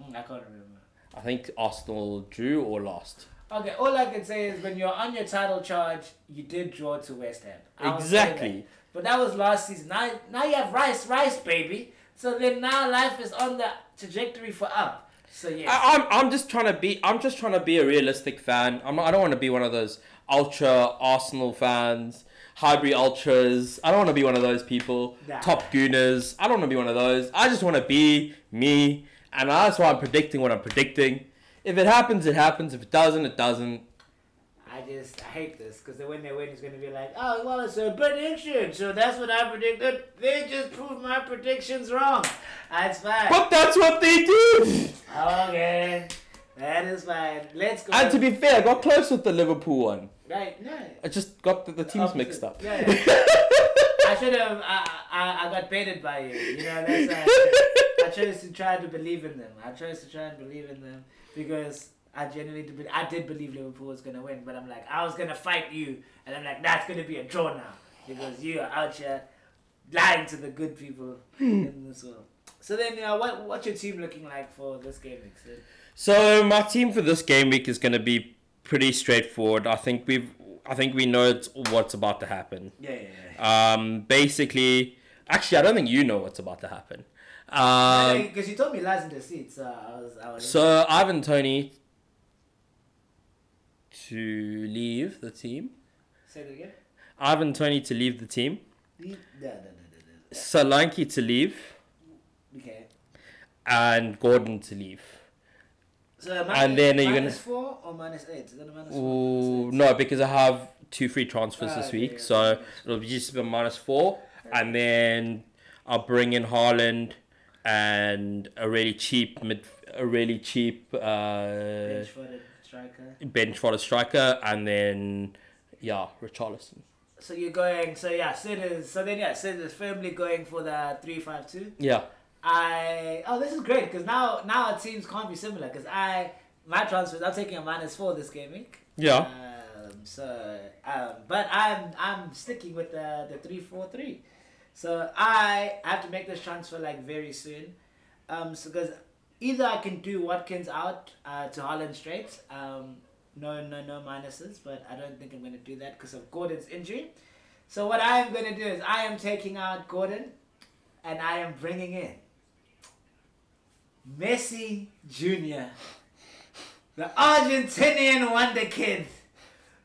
Mm, I can't remember. I think Arsenal drew or lost. Okay, all I can say is when you're on your title charge, you did draw to West Ham. I Exactly. that. But that was last season. Now, now you have Rice, Rice, baby. So then now life is on the trajectory for up. So yes. I, I'm. I'm just trying to be. I'm just trying to be a realistic fan. I'm. Not, I don't want to be one of those ultra Arsenal fans, Highbury ultras. I don't want to be one of those people. Nah. Top gooners. I don't want to be one of those. I just want to be me, and that's why I'm predicting what I'm predicting. If it happens, it happens. If it doesn't, it doesn't. I just I hate this because the when they win, it's gonna be like, oh well, it's a prediction, so that's what I predicted. They just proved my predictions wrong. That's fine. But that's what they do. Okay, that is fine. Let's go. And to be fair, I got close with the Liverpool one. right, no. I just got the, the teams Opposite. mixed up. Yeah, I should have. I, I I got baited by you. You know that's. Uh, I chose to try to believe in them. I chose to try and believe in them because I genuinely did, I did believe Liverpool was gonna win. But I'm like, I was gonna fight you, and I'm like, that's gonna be a draw now because you are out here lying to the good people in this world. So then, uh, what what's your team looking like for this game, Sid? So my team for this game week is going to be pretty straightforward. I think we've. I think we know it's, what's about to happen. Yeah, yeah, yeah. Um, basically, actually, I don't think you know what's about to happen. Um, Because you told me lies in the seats, so I was I was. so Ivan Toney to leave the team. say it again. Ivan Toney to leave the team. No, no, no, no, no. Solanke to leave, Okay. and Gordon to leave. So minus, And then are you minus gonna- four or minus eight? Is that a minus Ooh, four? minus eight? no, because I have two free transfers Ah, this okay, week, yeah, so it'll be just a minus four, and then I'll bring in Haaland and a really cheap mid, a really cheap uh, striker. bench for the striker, and then yeah, Richarlison. So you're going. So yeah, Sid is. So then yeah, Sid is firmly going for the three five two. Yeah, I oh this is great because now now our teams can't be similar because I my transfers I'm taking a minus four this game week. yeah. Um, so um, but I'm I'm sticking with the the three four three. So I have to make this transfer like very soon. Um, so because either I can do Watkins out uh, to Haaland straight. Um, no no no minuses, but I don't think I'm gonna do that because of Gordon's injury. So what I am gonna do is I am taking out Gordon, and I am bringing in Messi Jr. The Argentinian wonder kid.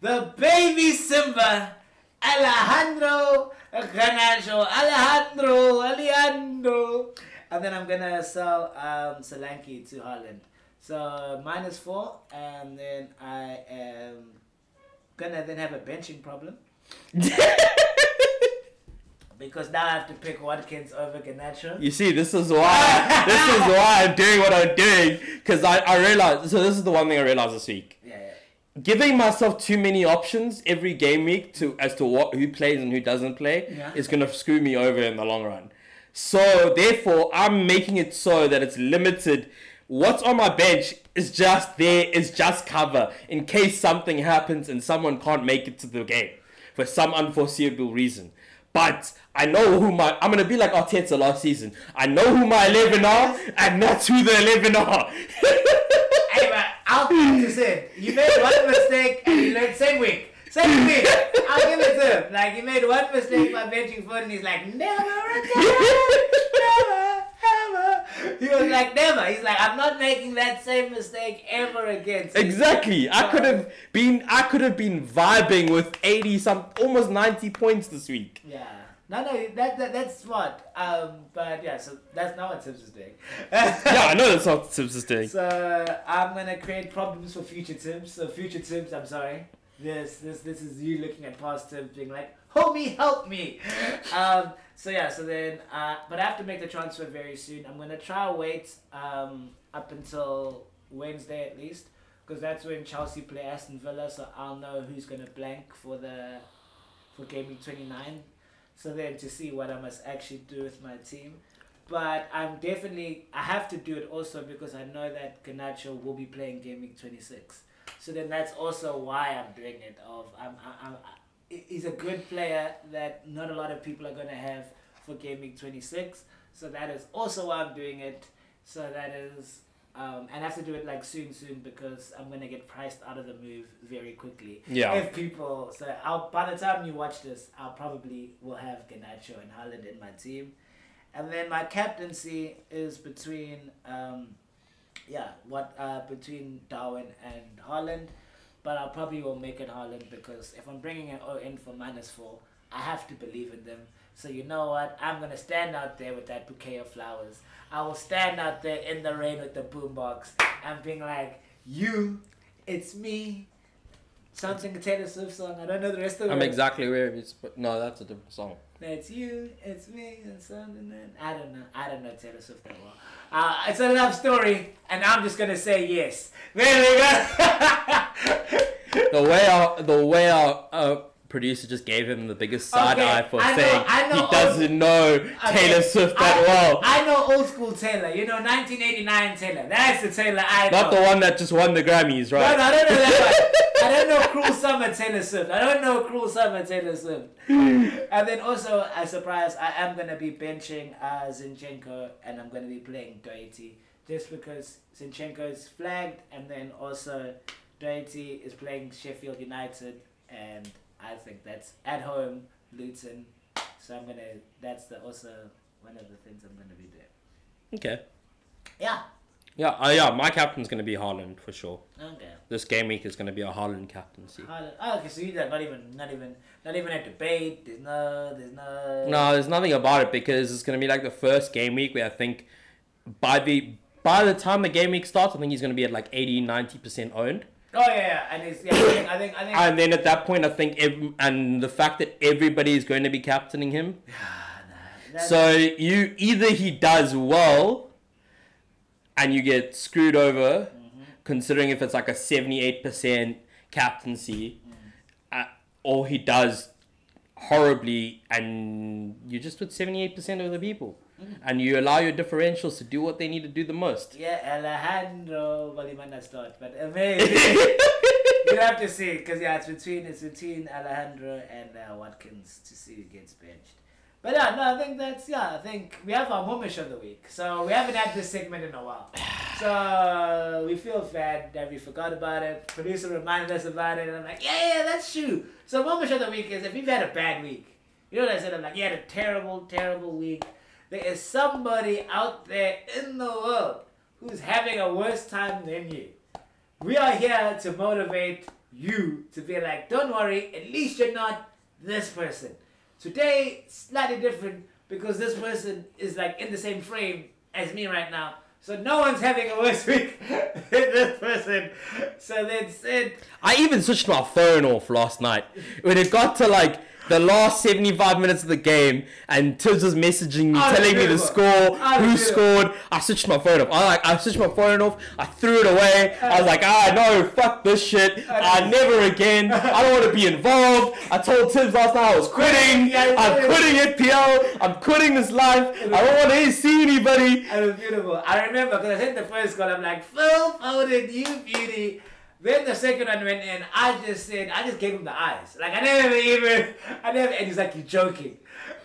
The baby Simba. Alejandro Garnacho. Alejandro. Alejandro. And then I'm gonna sell um, Solanke to Haaland. So minus four, and then I am gonna then have a benching problem [laughs] because now I have to pick Watkins over Garnacho. You see, this is why this is why I'm doing what I'm doing because I I realized. So this is the one thing I realized this week. Yeah, yeah. giving myself too many options every game week to as to what who plays and who doesn't play Yeah. is gonna screw me over in the long run. So therefore, I'm making it so that it's limited. What's on my bench is just there, is just cover in case something happens and someone can't make it to the game for some unforeseeable reason. But I know who my I'm gonna be like Arteta last season. I know who my eleven are, and that's who the eleven are. [laughs] Hey, man, I'll to Sid. You made one mistake and you learned same week. Same week. I'll give it to him. Like, he made one mistake by benching foot and he's like, never again. never, ever. He was like, never. He's like, I'm not making that same mistake ever again. Sid." Exactly. I could have been I could have been vibing with 80 some almost 90 points this week. Yeah. No, no, that, that that's smart. Um, but yeah, so that's not what Tibbs is doing. [laughs] Yeah, I know that's not Tibbs is doing. So I'm gonna create problems for future Tibbs. So future Tibbs, I'm sorry. This this this is you looking at past Tim being like, homie, help me. [laughs] Um, so yeah, so then, uh, but I have to make the transfer very soon. I'm gonna try wait um, up until Wednesday at least, because that's when Chelsea play Aston Villa. So I'll know who's gonna blank for the for game week 29. So then to see what I must actually do with my team. But I'm definitely I have to do it also because I know that Garnacho will be playing game week 26. So then that's also why I'm doing it. Of I'm, I'm, I'm he's a good player that not a lot of people are gonna have for Gaming 26. So that is also why I'm doing it. So that is um, and I have to do it like soon, soon because I'm gonna get priced out of the move very quickly. Yeah. If people, so I'll by the time you watch this, I'll probably will have Garnacho and Haaland in my team, and then my captaincy is between, um, yeah, what uh, between Darwin and Haaland, but I probably will make it Haaland because if I'm bringing it in for minus four, I have to believe in them. So you know what? I'm gonna stand out there with that bouquet of flowers. I will stand out there in the rain with the boombox and being like, "You, it's me." Something Taylor Swift song. I don't know the rest of it. I'm exactly where it's. But no, that's a different song. It's you, it's me, and something. That, I don't know. I don't know Taylor Swift that well. Uh, it's a love story, and I'm just gonna say yes. There we go. [laughs] The way our the way our uh, producer just gave him the biggest side Okay, eye for I know- saying I know he doesn't know Taylor Swift that I, well. I know old school Taylor. You know, 1989 Taylor. That's the Taylor I know. Not the one that just won the Grammys, No, right? no, I don't know that one. I don't know Cruel Summer Taylor Swift. I don't know Cruel Summer Taylor Swift. [laughs] and then also, a surprise, I am going to be benching uh, Zinchenko and I'm going to be playing Doherty. Just because Zinchenko is flagged and then also Doherty is playing Sheffield United and I think that's at home, Luton. So I'm going to, that's the also one of the things I'm going to be doing. Okay. Yeah. Yeah, uh, yeah. My captain's gonna be Haaland for sure. Okay. This game week is gonna be a Haaland captaincy. Haaland. Oh, okay, so you not even, not even, not even a debate. There's no, there's no. No, there's nothing about it because it's gonna be like the first game week where I think by the by the time the game week starts, I think he's gonna be at like 80, 90 percent owned. Oh yeah, yeah, and it's yeah. I think, I think, I think. And then at that point, I think ev- and the fact that everybody is going to be captaining him, so you either he does well, and you get screwed over, considering if it's like a seventy-eight percent captaincy, uh, or he does horribly, and you just with seventy-eight percent of the people, and you allow your differentials to do what they need to do the most. yeah, Alejandro. Might not start, but [laughs] amazing. you have to see because yeah, it's between it's between Alejandro and uh, Watkins to see who gets benched. But yeah, no, I think that's yeah. I think we have our Mumish of the week, so we haven't had this segment in a while. [sighs] So we feel bad that we forgot about it. Producer reminded us about it, and I'm like, yeah, yeah, that's true. So Mumish of the week is if you've had a bad week. You know what I said? I'm like, you had a terrible, terrible week. There is somebody out there in the world who's having a worse time than you. We are here to motivate you to be like, don't worry, at least you're not this person. Today, slightly different because this person is like in the same frame as me right now. So no one's having a worse [laughs] week than this person. So then said, I even switched my phone off last night when it got to like the last 75 minutes of the game and Tibbs was messaging me telling me the score, who scored. I switched my phone off. I like I switched my phone off. I threw it away. I was like, ah no, fuck this shit. I never again. I don't want to be involved. I told Tibbs last night I was quitting. Yeah, I'm quitting it, FPL. I'm quitting this life. I don't want to see anybody. It was beautiful. I remember because I hit the first goal. I'm like, Phil Foden, you beauty. Then the second one went in. I just said, I just gave him the eyes. Like I never even, [laughs] I never. And he's like, you're joking.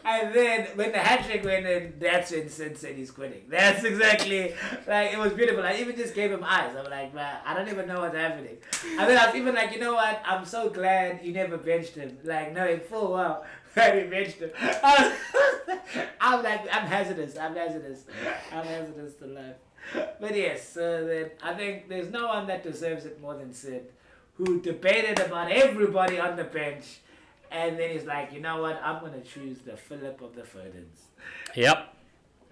And then when the hat trick went in, that's when Sid said he's quitting. [laughs] That's exactly like it was beautiful. I even just gave him eyes. I'm like, man, I don't even know what's happening. And then I was even like, you know what? I'm so glad you never benched him. Like knowing full well [laughs] that he benched him. I'm like, I'm hazardous. I'm hazardous. I'm hazardous to life. But yes, then I think there's no one that deserves it more than Sid, who debated about everybody on the bench, and then he's like, you know what? I'm gonna choose the Philip of the Ferdins. Yep.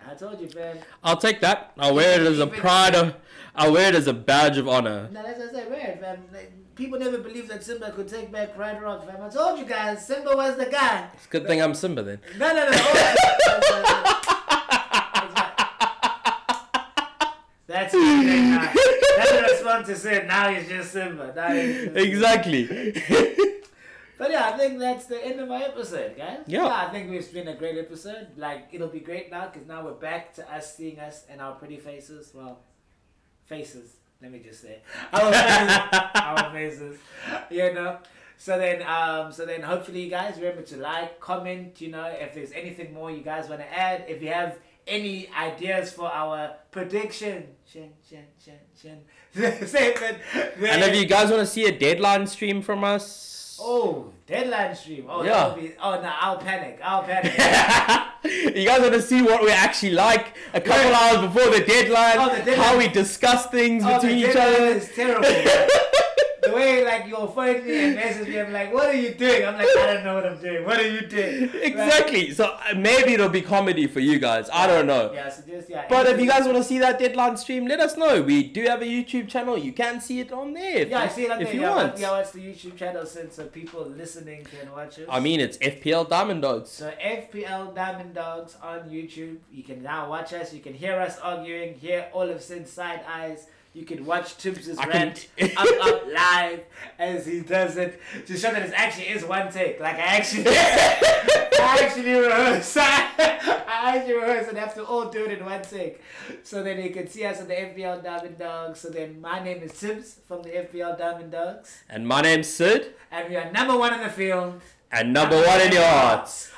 I told you, fam. I'll take that. I'll wear it as a pride of. I'll wear it as a badge of honor. No, that's what I say. wear it, fam. Like, people never believed that Simba could take back Pride Rock, fam. I told you guys, Simba was the guy. It's a good thing I'm Simba then. No, no, no. [laughs] oh, That's his name now. That's what I was want to say. Now he's just Simba. Now he's just Exactly. [laughs] But yeah, I think that's the end of our episode, guys. Yeah. I think it's been a great episode. Like, it'll be great now because now we're back to us seeing us and our pretty faces. Well, faces. Let me just say, [laughs] our faces. our faces. You know. So then, um, so then, hopefully, you guys remember to like, comment. You know, if there's anything more you guys want to add, if you have any ideas for our prediction, shin, shin, shin, segment, [laughs] and if you guys want to see a deadline stream from us. Oh, deadline stream. Oh, Yeah. be. Oh no, I'll panic. I'll panic. [laughs] you guys want to see what we're actually like a couple Yeah. hours before the deadline, Oh, the deadline. how we discuss things oh, between each other. is terrible. [laughs] the way like you'll phone me and message me, I'm like, what are you doing? I'm like, I don't know what I'm doing. What are you doing? Exactly. So uh, maybe it'll be comedy for you guys. I don't know. Yeah. So just yeah. But if you guys want to see that deadline stream, let us know. We do have a YouTube channel. You can see it on there. Yeah, I see it on if there. you yeah, want. Yeah, what's the YouTube channel since so people listening can watch it? I mean, it's FPL Diamond Dogs. So FPL Diamond Dogs on YouTube. You can now watch us. You can hear us arguing, hear all of Sin's side eyes. You can watch Tibbs' I can- rant [laughs] up up live as he does it to show that it actually is one take. Like I actually, [laughs] I actually rehearse. [laughs] I actually rehearse and have to all do it in one take. So then you can see us on the FPL Diamond Dogs. So then my name is Tibbs from the FPL Diamond Dogs, And my name's Sid. and we are number one in the field. And number one in your hearts.